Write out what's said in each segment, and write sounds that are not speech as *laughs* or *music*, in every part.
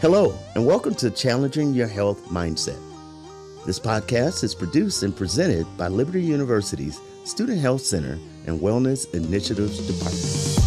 Hello, and welcome to Challenging Your Health Mindset. This podcast is produced and presented by Liberty University's Student Health Center and Wellness Initiatives Department.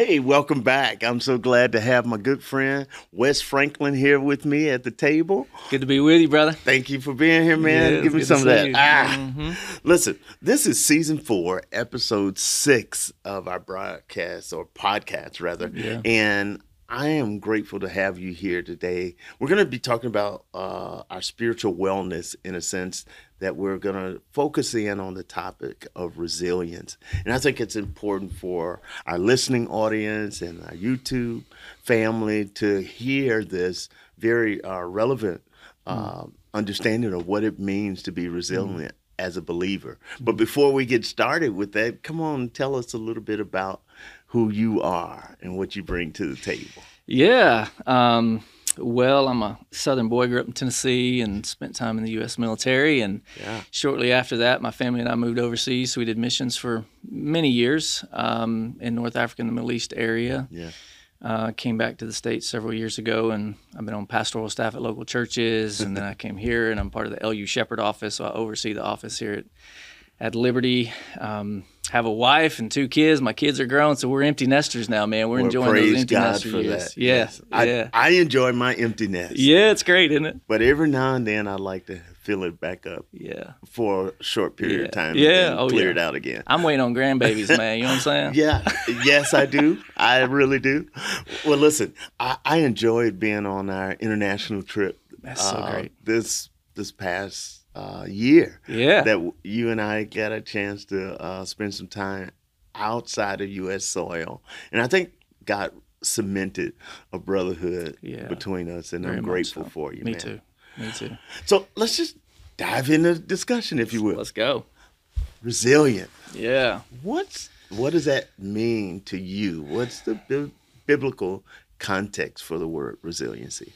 Hey, welcome back. I'm so glad to have my good friend Wes Franklin here with me at the table. Good to be with you, brother. Thank you for being here, man. Yeah, Give me some of that. you. Ah, Mhm. listen, this is season four, episode six of our broadcast or podcast, rather. Yeah. And I am grateful to have you here today. We're going to be talking about uh, our spiritual wellness in a sense that we're going to focus in on the topic of resilience. And I think it's important for our listening audience and our YouTube family to hear this very uh, relevant uh, understanding of what it means to be resilient as a believer. But before we get started with that, come on, tell us a little bit about who you are and what you bring to the table. Yeah. Um, well, I'm a Southern boy, grew up in Tennessee, and spent time in the U.S. military. And Yeah. shortly after that, my family and I moved overseas. So we did missions for many years um, in North Africa and the Middle East area. Yeah. Uh, came back to the States several years ago, and I've been on pastoral staff at local churches. And then I came here, and I'm part of the LU Shepherd office. So I oversee the office here at, at Liberty. Um, have a wife and two kids. My kids are grown, so we're empty nesters now, man. We're Well, enjoying those empty God nester for years. that. Yeah, I, yeah, I enjoy my emptiness. yeah. It's great, isn't it? But every now and then I like to fill it back up Yeah. for a short period of time Yeah. Oh, clear yeah. it out again. I'm waiting on grandbabies, man. You know what I'm saying? *laughs* Yeah, yes, I do. I really do. Well, listen, I, I enjoyed being on our international trip. That's so uh, great. This this past uh, year Yeah. that w- you and I got a chance to uh, spend some time outside of U.S. soil, and I think God cemented a brotherhood Yeah. between us, and Very I'm grateful so. for you, Me man. too. Me too. So let's just dive into the discussion, if you will. Let's go. Resilient. Yeah. What's what does that mean to you? What's the bi- biblical context for the word resiliency?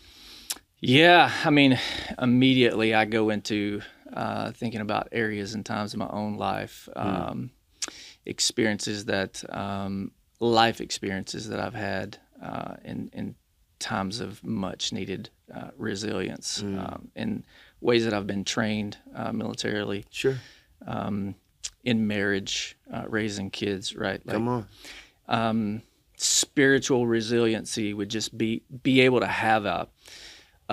Yeah, I mean, immediately I go into uh, thinking about areas and times in my own life, um, experiences that, um, life experiences that I've had uh, in, in times of much needed uh, resilience, um, in ways that I've been trained uh, militarily, Sure. um, in marriage, uh, raising kids, right? Like, Come on. um, spiritual resiliency would just be be able to have a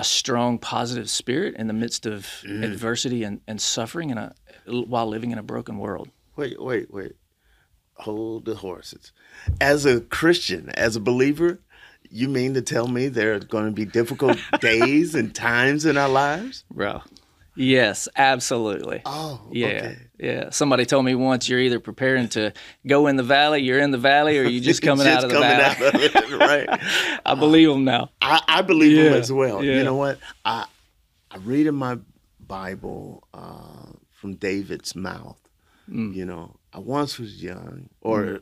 a strong positive spirit in the midst of mm. adversity and, and suffering in a while living in a broken world. Wait, wait, wait. Hold the horses. As a Christian, as a believer, you mean to tell me there are going to be difficult *laughs* days and times in our lives? Bro. Yes, absolutely. Oh, Yeah. okay. Yeah. Somebody told me once you're either preparing to go in the valley, you're in the valley, or you're just *laughs* coming out of the valley. of it, *laughs* right. I believe them now. I, I believe Yeah, as well. You know what? I I read in my Bible uh, from David's mouth. Mm. You know, I once was young, or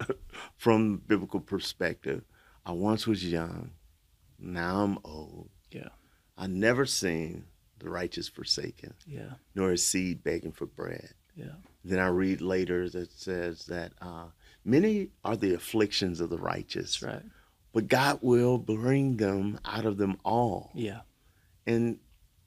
*laughs* from biblical perspective, I once was young. Now I'm old. Yeah. I never seen the righteous forsaken, Yeah. nor his seed begging for bread. Yeah. Then I read later that says that uh, many are the afflictions of the righteous, That's right. but God will bring them out of them all. Yeah. And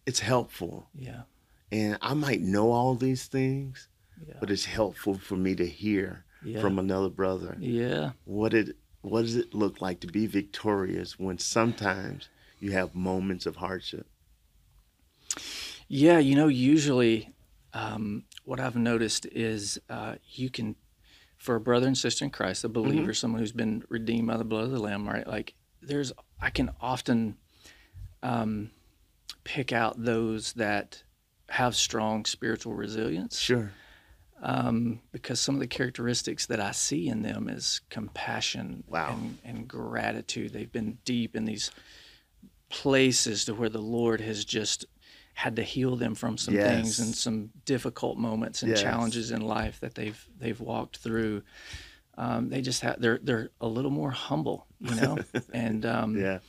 it's helpful. Yeah. And I might know all these things, Yeah. but it's helpful for me to hear Yeah. from another brother yeah. what it what does it look like to be victorious when sometimes you have moments of hardship. Yeah, you know, usually um, what I've noticed is uh, you can, for a brother and sister in Christ, a believer, someone who's been redeemed by the blood of the Lamb, right? Like, there's, I can often um, pick out those that have strong spiritual resilience Sure. um, because some of the characteristics that I see in them is compassion Wow. and, and gratitude. They've been deep in these places to where the Lord has just had to heal them from some things and some difficult moments and Yes. challenges in life that they've they've walked through. Um, they just have they're they're a little more humble, you know, *laughs* and um, Yeah.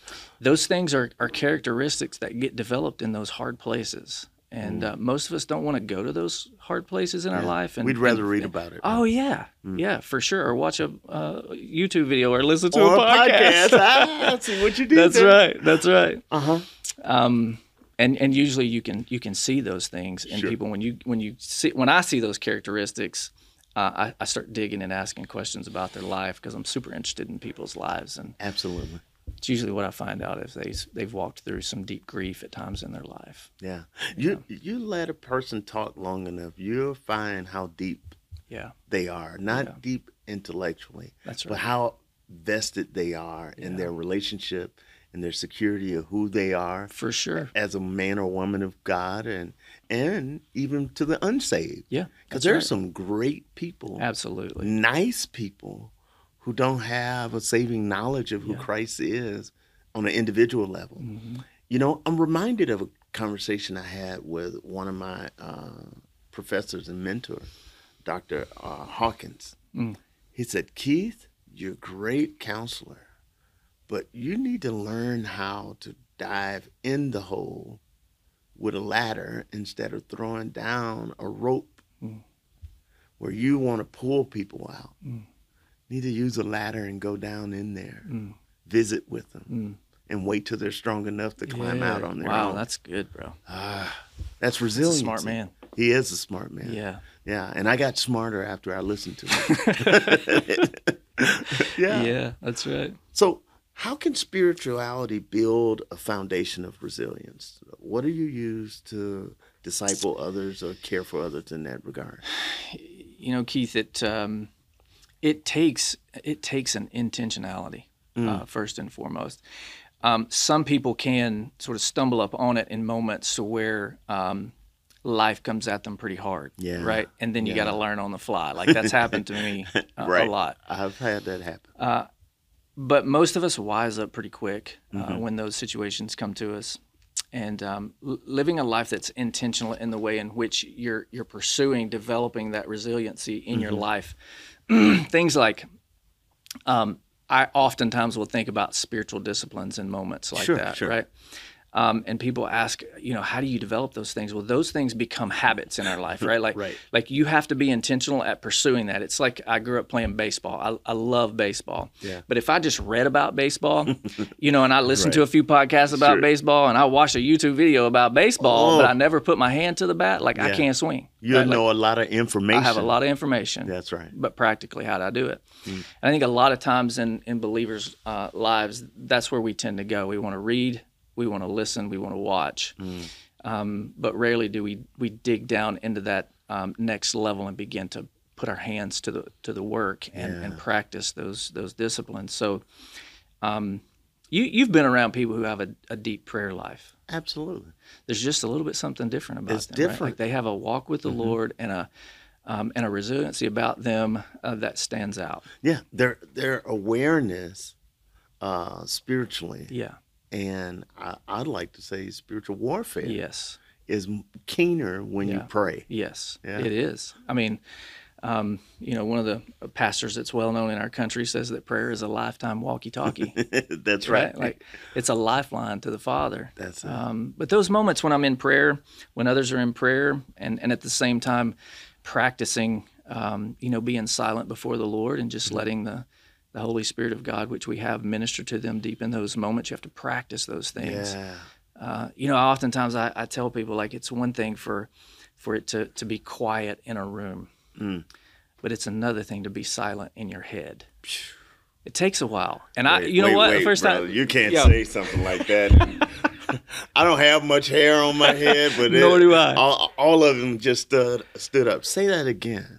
those things are, are characteristics that get developed in those hard places and uh, most of us don't want to go to those hard places in our life. And We'd rather and- read about it. Oh yeah, yeah, for sure. Or watch a uh, YouTube video or listen to Or a podcast. *laughs* ah, see what you did That's there. right. That's right. Uh huh. Um, and and usually you can you can see those things in Sure. people when you when you see when I see those characteristics. Uh, I, I start digging and asking questions about their life because I'm super interested in people's lives, and Absolutely. it's usually what I find out if they they've walked through some deep grief at times in their life. Yeah. You you let a person talk long enough, you'll find how deep Yeah, they are. Not Yeah. deep intellectually, that's right. but how vested they are in Yeah. their relationship and their security of who they are For sure. as a man or woman of God and and even to the unsaved. Yeah, Because there are some great people, Absolutely. nice people who don't have a saving knowledge of who Yeah. Christ is on an individual level. hmm You know, I'm reminded of a conversation I had with one of my uh, professors and mentor, Dr. Uh, Hawkins. Mm. He said, Keith, you're a great counselor, but you need to learn how to dive in the hole with a ladder instead of throwing down a rope Mm. where you want to pull people out. Mm. Need to use a ladder and go down in there, Mm. visit with them, Mm. and wait till they're strong enough to climb Yeah. out on their wow, own. that's good, bro. Ah, that's He's a resilience. smart man. He is a smart man. Yeah. Yeah, and I got smarter after I listened to him. *laughs* *laughs* yeah. Yeah, that's right. So, how can spirituality build a foundation of resilience? What do you use to disciple others or care for others in that regard? You know, Keith, it um, it takes it takes an intentionality Mm. uh, first and foremost. Um, some people can sort of stumble up on it in moments where um, life comes at them pretty hard, Yeah, right? And then you yeah. got to learn on the fly. Like that's happened to me *laughs* uh, Right. a lot. I've had that happen. Uh, but most of us wise up pretty quick uh, Mhm. when those situations come to us. And um, living a life that's intentional in the way in which you're you're pursuing developing that resiliency in your Mhm. life, *clears throat* things like um, I oftentimes will think about spiritual disciplines in moments like Sure, that, sure. right? Um, and people ask, you know, how do you develop those things? Well, those things become habits in our life, right? Like, Right. like you have to be intentional at pursuing that. It's like I grew up playing baseball. I, I love baseball. Yeah. But if I just read about baseball, *laughs* you know, and I listened to a few podcasts about Sure. baseball and I watched a YouTube video about baseball, Oh. but I never put my hand to the bat, like I can't swing. You Right? Like, know a lot of information. I have a lot of information That's right. but practically how do I do it? Mm. And I think a lot of times in in believers' uh, lives, that's where we tend to go. We want to read, we want to listen, we want to watch, Mm. um, but rarely do we we dig down into that um, next level and begin to put our hands to the to the work and, and practice those those disciplines. So. Um, you, you've been around people who have a, a deep prayer life. Absolutely. There's just a little bit something different about It's them. right? different. Like they have a walk with the Mhm. Lord and a um, and a resiliency about them uh, that stands out. Yeah, their their awareness uh, spiritually, Yeah. And I, I'd like to say spiritual warfare Yes. is keener when you pray. Yes. Yeah. It is. I mean, um, you know, one of the pastors that's well known in our country says that prayer is a lifetime walkie-talkie. *laughs* That's right. Like it's a lifeline to the Father. That's it. Um, but those moments when I'm in prayer, when others are in prayer, and, and at the same time practicing, um, you know, being silent before the Lord and just Mm-hmm. letting the, the Holy Spirit of God, which we have, minister to them deep in those moments. You have to practice those things. yeah. Uh, you know, oftentimes I, I tell people like it's one thing for for it to, to be quiet in a room, Mm. but it's another thing to be silent in your head. It takes a while, and I, Wait, you know wait, what? wait, the first brother, time you can't Yeah. say something like that. *laughs* I don't have much hair on my head, but *laughs* Nor it- do I. All, all of them just stood stood up. Say that again.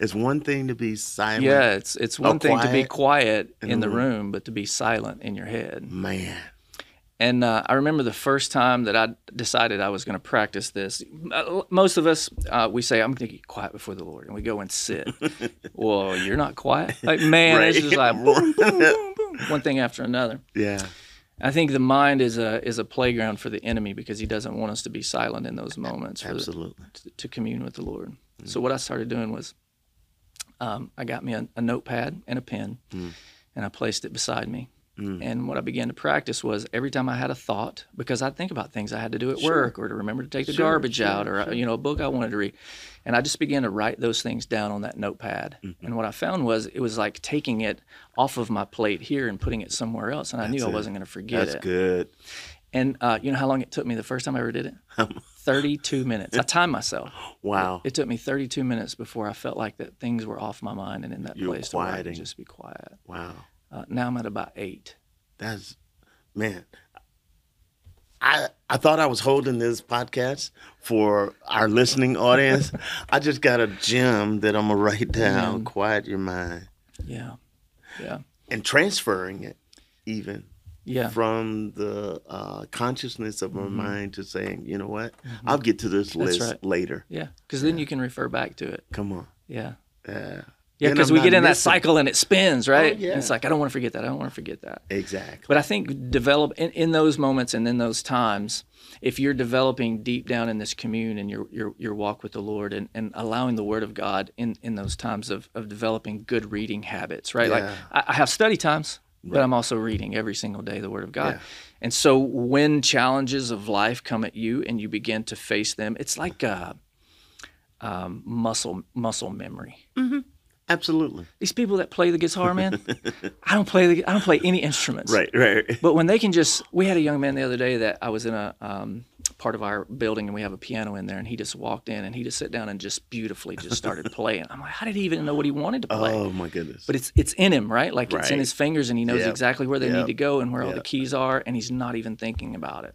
It's one thing to be silent. Yeah, it's it's Oh, one thing to be quiet in in the the room. room, but to be silent in your head. man. And uh, I remember the first time that I decided I was going to practice this. Uh, Most of us, uh, we say, "I'm going to get quiet before the Lord," and we go and sit. *laughs* well, you're not quiet, like man. It's Right. just like boom, boom, *laughs* boom, boom, one thing after another. Yeah. I think the mind is a is a playground for the enemy because he doesn't want us to be silent in those moments for the- Absolutely. to, to commune with the Lord. So what I started doing was, um, I got me a, a notepad and a pen, Mm. and I placed it beside me, Mm. And what I began to practice was every time I had a thought, because I'd think about things I had to do at sure. work or to remember to take the sure, garbage sure, out or, you know, a book I wanted to read. And I just began to write those things down on that notepad. Mm-hmm. And what I found was it was like taking it off of my plate here and putting it somewhere else. And I That's knew it. I wasn't going to forget That's it. That's good. And uh, you know how long it took me the first time I ever did it? 32 minutes. I timed myself. Wow. It, it, took me 32 minutes before I felt like that things were off my mind and in that You're place quieting. to where I just be quiet. Wow. Uh, now I'm at about eight. That's, man. I I thought I was holding this podcast for our listening audience. *laughs* I just got a gem that I'm gonna write down. Mm. Quiet your mind. Yeah. Yeah. And transferring it, even yeah. from the uh, consciousness of my mm-hmm. mind to saying, you know what, mm-hmm. I'll get to this list right. later. Yeah, because then you can refer back to it. Come on. Yeah. Yeah. Yeah, because we get in missing. that cycle and it spins, right? Oh, yeah. And it's like I don't want to forget that. I don't want to forget that. Exactly. But I think develop in, in those moments and in those times, if you're developing deep down in this commune and your your your walk with the Lord and, and allowing the Word of God in, in those times of, of developing good reading habits, right? Yeah. Like I, I have study times. Right. But I'm also reading every single day the Word of God. Yeah. And so when challenges of life come at you and you begin to face them, it's like a, um, muscle muscle memory. Mm-hmm. Absolutely. These people that play the guitar, man, *laughs* I don't play the I don't play any instruments. Right, right. But when they can just, we had a young man the other day that I was in a um, part of our building and we have a piano in there and he just walked in and he just sat down and just beautifully just started *laughs* playing. I'm like, how did he even know what he wanted to play? Oh my goodness. But it's it's in him, right? Like right. it's in his fingers and he knows yep. exactly where they yep. need to go and where yep. all the keys are and he's not even thinking about it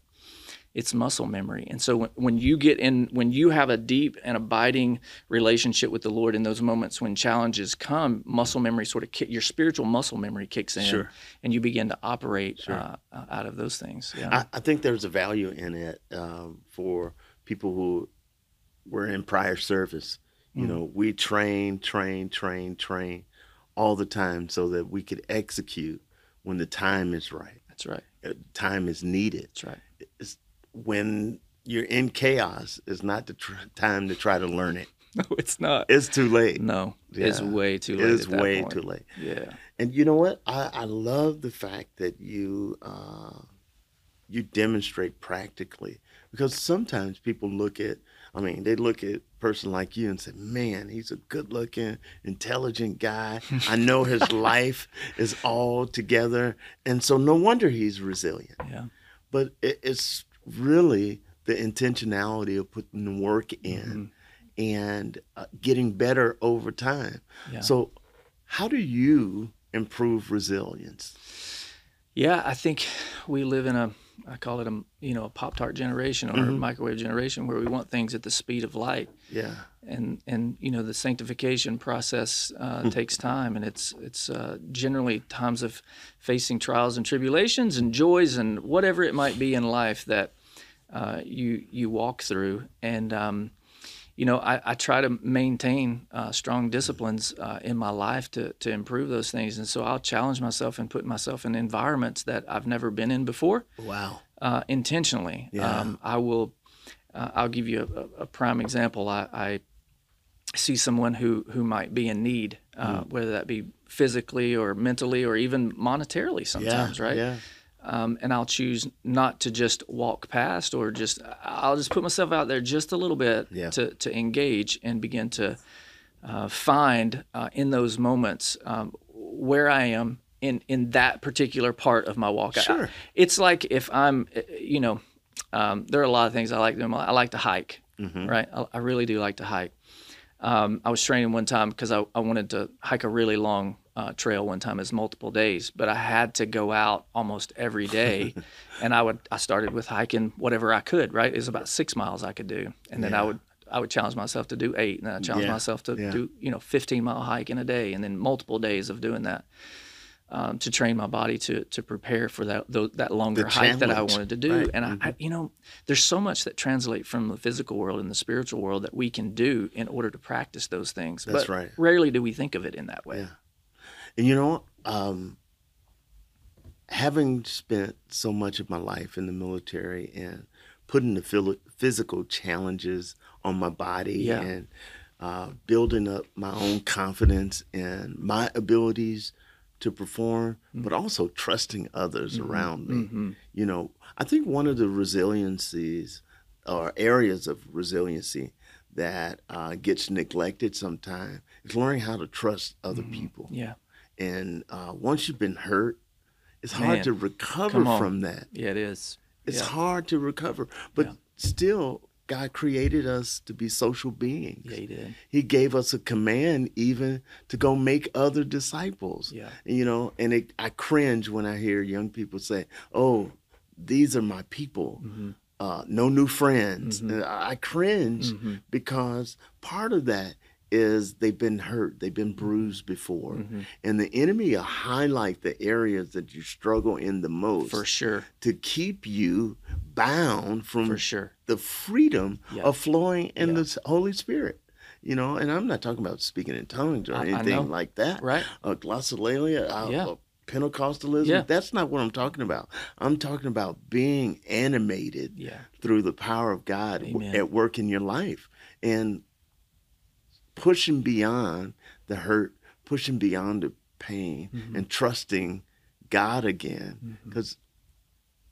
it's muscle memory. And so when, when you get in, when you have a deep and abiding relationship with the Lord in those moments when challenges come, muscle memory sort of kick, your spiritual muscle memory kicks in, sure. and you begin to operate sure. uh, uh out of those things. Yeah. I, I, think there's a value in it um, for people who were in prior service. You mm. know, we train, train, train, train all the time so that we could execute when the time is right. That's right. Uh, time is needed. That's right. It's, when you're in chaos is not the tr- time to try to learn it. *laughs* No, it's not. It's too late. No, yeah. it's way too late. It's way point. too late. Yeah. And you know what? I, I love the fact that you uh, you demonstrate practically because sometimes people look at I mean, they look at a person like you and say, "Man, he's a good-looking, intelligent guy. I know his *laughs* life is all together, and so no wonder he's resilient." Yeah but it, it's really the intentionality of putting the work in mm-hmm. and uh, getting better over time. Yeah. So, how do you improve resilience? Yeah, I think we live in a I call it a you know a pop tart generation or mm-hmm. a microwave generation where we want things at the speed of light. Yeah. And and you know the sanctification process uh, hmm. takes time, and it's it's uh, generally times of facing trials and tribulations and joys and whatever it might be in life that uh, you you walk through. And um, you know, I, I, try to maintain uh, strong disciplines uh, in my life to, to improve those things. And so I'll challenge myself and put myself in environments that I've never been in before. Wow. Uh, intentionally. Yeah. Um, I will, uh, I'll give you a, a prime example. I, I, see someone who, who might be in need, mm. whether that be physically or mentally or even monetarily sometimes, yeah, right? Yeah um, and I'll choose not to just walk past or just I'll just put myself out there just a little bit yeah. to to engage and begin to uh, find uh, in those moments um, where I am in in that particular part of my walk. Sure. I, it's like if I'm, eh, you know, um, there are a lot of things I like doing. I like to hike, mm-hmm. right? I, I, really do like to hike. Um, I was training one time because I, I wanted to hike a really long uh, trail one time as multiple days, but I had to go out almost every day, *laughs* and I would I started with hiking whatever I could. Right, it was about six miles I could do, and then yeah. I would I would challenge myself to do eight, and then I challenge yeah. myself to yeah. do you know 15 mile hike in a day, and then multiple days of doing that. Um, to train my body to to prepare for that that longer hike that I wanted to do. Right. And mm-hmm. I, I, you know, there's so much that translate from the physical world and the spiritual world that we can do in order to practice those things. That's but right. Rarely do we think of it in that way. Yeah. And you know, um, having spent so much of my life in the military and putting the physical challenges on my body yeah. and uh, building up my own confidence and my abilities to perform, but also trusting others around me. hmm You know, I think one of the resiliencies or areas of resiliency that uh, gets neglected sometimes is learning how to trust other people. Yeah. And uh, once you've been hurt, it's hard Man, to recover from that. Yeah, it is. It's yeah. hard to recover, but Yeah. still, God created us to be social beings. Yeah, he did. He gave us a command even to go make other disciples. Yeah. You know, and it, I cringe when I hear young people say, "Oh, these are my people." hmm Uh, no new friends. Mhm. I cringe Mhm. because part of that is they've been hurt, they've been bruised before, Mhm. and the enemy will highlight the areas that you struggle in the most For sure. to keep you bound from For sure. the freedom Yeah. of flowing in Yeah. the Holy Spirit. You know, and I'm not talking about speaking in tongues or I- I anything know. like that. Right. Uh, glossolalia, uh, Yeah. uh, Pentecostalism. Yeah. That's not what I'm talking about. I'm talking about being animated Yeah. through the power of God Amen. at work in your life and pushing beyond the hurt, pushing beyond the pain, Mhm. and trusting God again. Because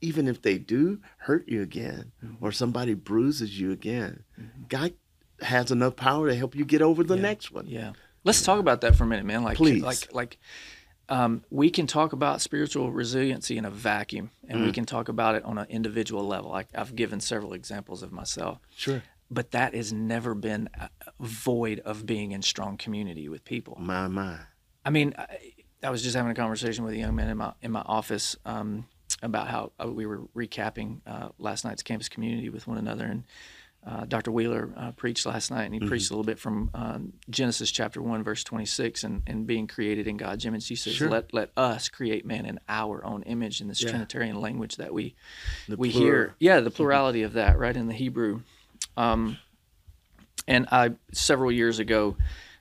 even if they do hurt you again Mhm. or somebody bruises you again, Mhm. God has enough power to help you get over the Yeah. next one. Yeah. Let's talk about that for a minute, man. Like, Please. like, like, um, we can talk about spiritual resiliency in a vacuum, and we Mm. can talk about it on an individual level. Like I've given several examples of myself, Sure. But that has never been void of being in strong community with people. My, my. I mean, I, I was just having a conversation with a young man in my in my office um, about how uh, we were recapping uh, last night's campus community with one another, and uh, Dr. Wheeler uh, preached last night, and he preached a little bit from um, Genesis chapter one, verse twenty six, and, and being created in God's image. He says, Sure. "Let let us create man in our own image." In this Yeah. Trinitarian language that we The we plural. hear, yeah, the plurality of that, right in the Hebrew. Um, and I several years ago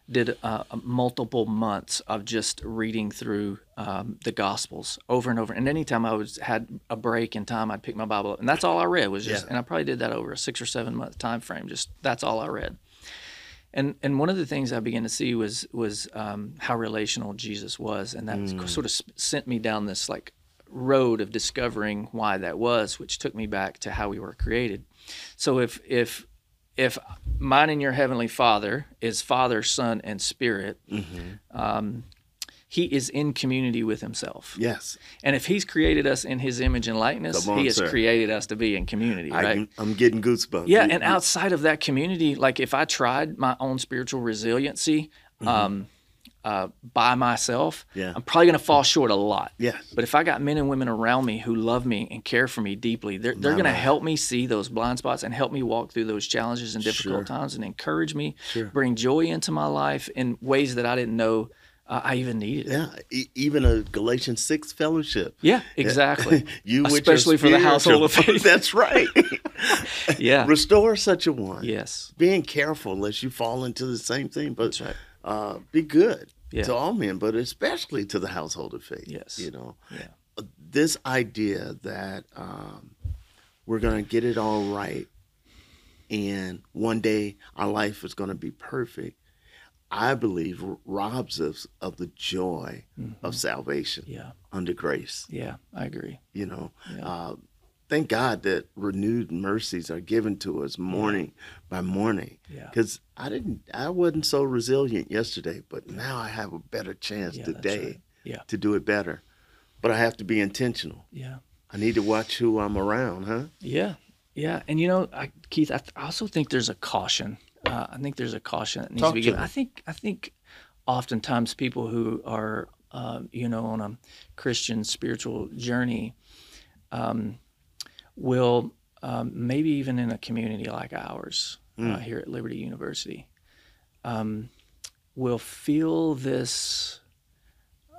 did uh, multiple months of just reading through um, the Gospels over and over. And anytime I was had a break in time, I'd pick my Bible up, and that's all I read was just. Yeah. And I probably did that over a six or seven month time frame. Just that's all I read. And and one of the things I began to see was was um, how relational Jesus was, and that Mm. sort of sent me down this like road of discovering why that was, which took me back to how we were created. So if if if mine and your heavenly Father is Father, Son, and Spirit, Mhm. um, He is in community with Himself. Yes. And if He's created us in His image and likeness, on, He has sir. created us to be in community, I, right. I'm getting goosebumps. Yeah, and outside of that community, like if I tried my own spiritual resiliency um, uh, by myself, Yeah. I'm probably going to fall short a lot. Yes. But if I got men and women around me who love me and care for me deeply, they're, they're going to help me see those blind spots and help me walk through those challenges and difficult Sure. times and encourage me, Sure. bring joy into my life in ways that I didn't know uh, I even needed. Yeah. E- even a Galatians 6 fellowship. Yeah, exactly. *laughs* you Especially for the household of *laughs* faith. That's right. *laughs* Yeah. Restore such a one. yes. Being careful lest you fall into the same thing, but That's right. Uh, be good Yeah. to all men, but especially to the household of faith. Yes. You know, Yeah. this idea that um, we're going to get it all right and one day our life is going to be perfect, I believe robs us of the joy of salvation Yeah. under grace. Yeah. I agree. You know, Yeah. uh, thank God that renewed mercies are given to us morning by morning. Yeah. Because I didn't, I wasn't so resilient yesterday, but now I have a better chance Yeah, today right. Yeah. to do it better. But I have to be intentional. Yeah. I need to watch who I'm around, huh? Yeah, yeah, and you know, I, Keith, I, th- I also think there's a caution. Uh, I think there's a caution that needs Talk to be given. me. I think, I think, oftentimes people who are, um, you know, on a Christian spiritual journey, um, will um, maybe even in a community like ours uh, here at Liberty University, um, will feel this.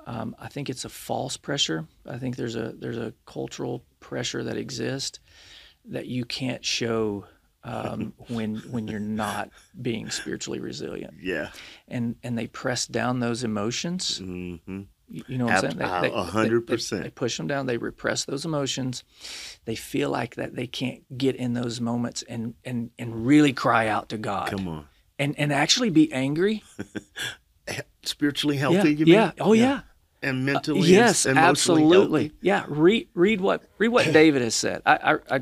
Um, I think it's a false pressure. I think there's a there's a cultural pressure that exists that you can't show um, *laughs* when when you're not being spiritually resilient, Yeah. and and they press down those emotions. hmm You know what I'm saying? a- a hundred they- percent. They push them down. They repress those emotions. They feel like that they can't get in those moments and and and really cry out to God Come on. and and actually be angry. *laughs* Spiritually healthy, yeah, you mean? yeah. Oh yeah. and mentally and yes, absolutely. healthy? Yeah, read read what read what David has said. I I, I,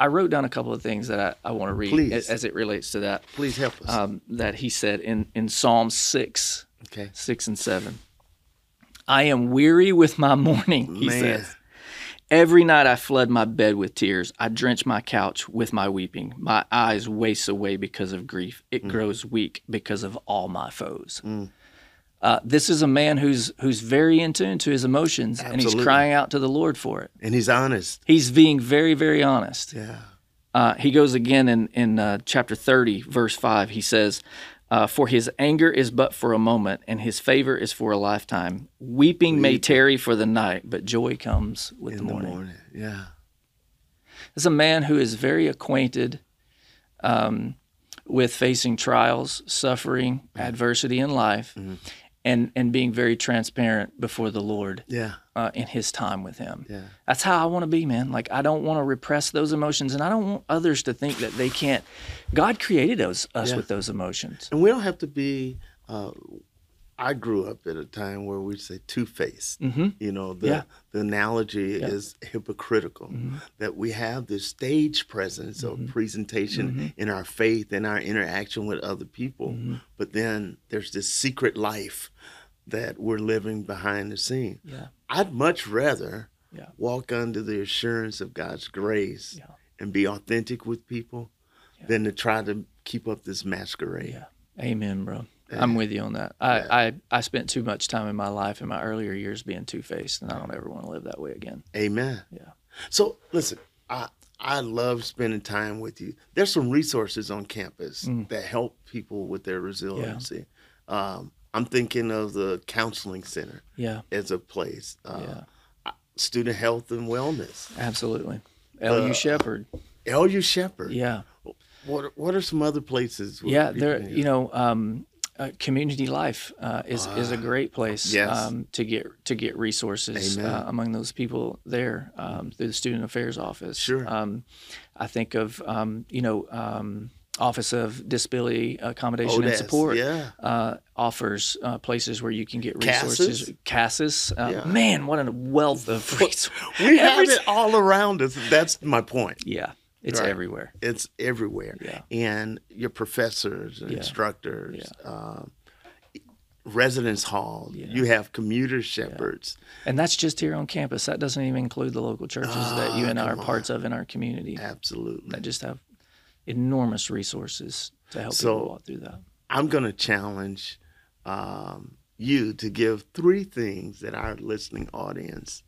I wrote down a couple of things that I, I want to read as, as it relates to that. Please help us. Um, that he said in in Psalm six okay. six and seven. I am weary with my mourning. He Man. says. Every night I flood my bed with tears. I drench my couch with my weeping. My eyes waste away because of grief. It Mm. grows weak because of all my foes. Uh, this is a man who's who's very in tune to his emotions, and he's crying out to the Lord for it. And he's honest. He's being very, very honest. Yeah. Uh, he goes again in in uh, chapter thirty, verse five. He says, uh, "For his anger is but for a moment, and his favor is for a lifetime. Weeping may tarry for the night, but joy comes with In the the morning." morning. Yeah. As a man who is very acquainted um, with facing trials, suffering, adversity in life, and and being very transparent before the Lord Yeah. uh, in His time with Him. Yeah. That's how I want to be, man. Like I don't want to repress those emotions, and I don't want others to think that they can't. God created us, us Yeah. with those emotions. And we don't have to be. Uh, I grew up at a time where we say two faced. hmm You know, the Yeah. the analogy Yeah. is hypocritical. Mm-hmm. That we have this stage presence of presentation Mm-hmm. in our faith and our interaction with other people, Mm-hmm. but then there's this secret life that we're living behind the scene. Yeah. I'd much rather walk under the assurance of God's grace and be authentic with people than to try to keep up this masquerade. Yeah. Amen, bro. I'm with you on that. I, I, I spent too much time in my life in my earlier years being two faced, and I don't ever want to live that way again. Amen. Yeah. So listen, I I love spending time with you. There's some resources on campus Mm. that help people with their resiliency. Um, I'm thinking of the counseling center Yeah. as a place. Uh, Yeah. Student health and wellness. Absolutely. L.U. Uh, Shepherd. L.U. Shepherd. Yeah. What are- What are some other places? Yeah. There. You know. Um, uh, community life uh, is is a great place yes. um, to get to get resources uh, among those people there um, through the student affairs office. Sure. Um, I think of um, you know um, Office of Disability Accommodation and Support. Yeah. uh, offers uh, places where you can get resources. CASAS, uh, Yeah. man, what a wealth of resources! *laughs* We have it all around us. That's my point. Yeah, it's Right. everywhere. It's everywhere. Yeah. And your professors and Yeah. instructors, um, residence hall, you have commuter shepherds. And that's just here on campus. That doesn't even include the local churches that you and I are come parts of in our community Absolutely. that just have enormous resources to help So- people walk through that. I'm going to challenge um, you to give three things that our listening audience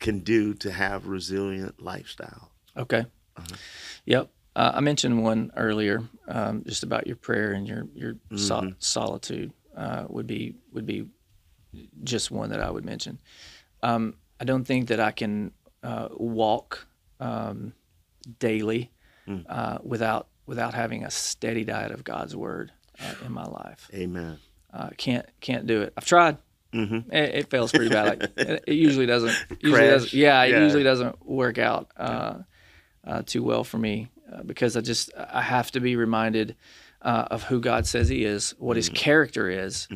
can do to have resilient lifestyle. Okay. Uh-huh. Yep. Uh, I mentioned one earlier, um, just about your prayer and your your Mm-hmm. solitude uh, would be would be just one that I would mention. Um, I don't think that I can uh, walk um, daily Mm. uh, without without having a steady diet of God's word uh, in my life. Amen. Uh, can't can't do it. I've tried. Mm-hmm. It, it fails pretty bad. Like, it, it usually doesn't. Usually doesn't yeah, it Yeah. usually doesn't work out uh, uh, too well for me uh, because I just I have to be reminded uh, of who God says He is, what Mm. His character is,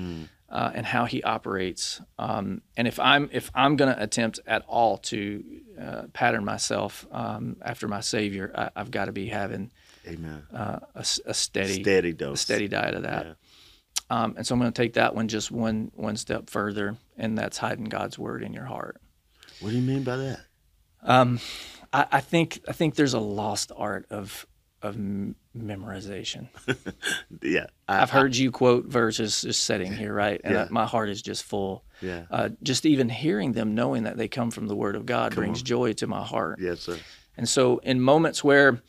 uh, and how He operates. Um, and if I'm if I'm going to attempt at all to uh, pattern myself um, after my Savior, I, I've got to be having Amen. uh, a, a steady Steady a dose. steady diet of that. Yeah. Um, and so I'm going to take that one just one one step further, and that's hiding God's word in your heart. What do you mean by that? Um, I, I think I think there's a lost art of of m- memorization. *laughs* Yeah. I, I've heard you quote verses just sitting here, right? And Yeah. I, my heart is just full. Yeah. Uh, just even hearing them, knowing that they come from the Word of God, brings joy to my heart. Yes, sir. And so, in moments where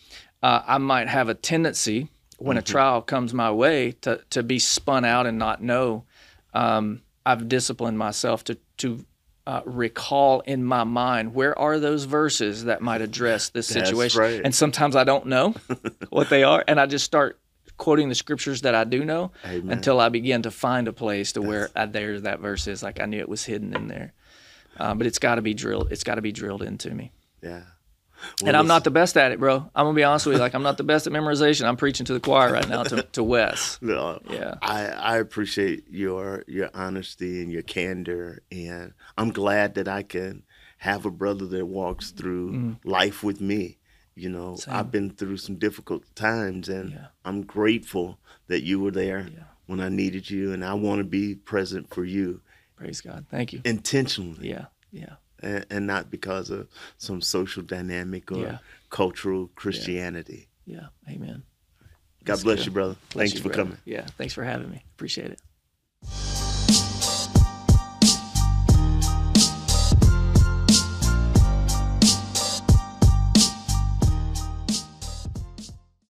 uh, I might have a tendency, when a trial comes my way, to to be spun out and not know, um, I've disciplined myself to to uh, recall in my mind where are those verses that might address this situation. right. And sometimes I don't know *laughs* what they are, and I just start quoting the scriptures that I do know Amen. until I begin to find a place to where I, there's that verse is like I knew it was hidden in there. Uh, but it's got to be drilled. It's got to be drilled into me. Yeah. And I'm not the best at it, bro. I'm gonna be honest with you. Like I'm not the best at memorization. I'm preaching to the choir right now to, to Wes. *laughs* No, Yeah. I, I appreciate your your honesty and your candor, and I'm glad that I can have a brother that walks through mm-hmm. life with me. You know, Same. I've been through some difficult times, and Yeah. I'm grateful that you were there Yeah. when I needed you, and I want to be present for you Praise God. Thank you. intentionally, Yeah. Yeah. And, and not because of some social dynamic or Yeah. cultural Christianity. Yeah. Amen. God That's bless good. you, brother. Bless Thanks you, for brother. coming. Yeah. Thanks for having me. Appreciate it.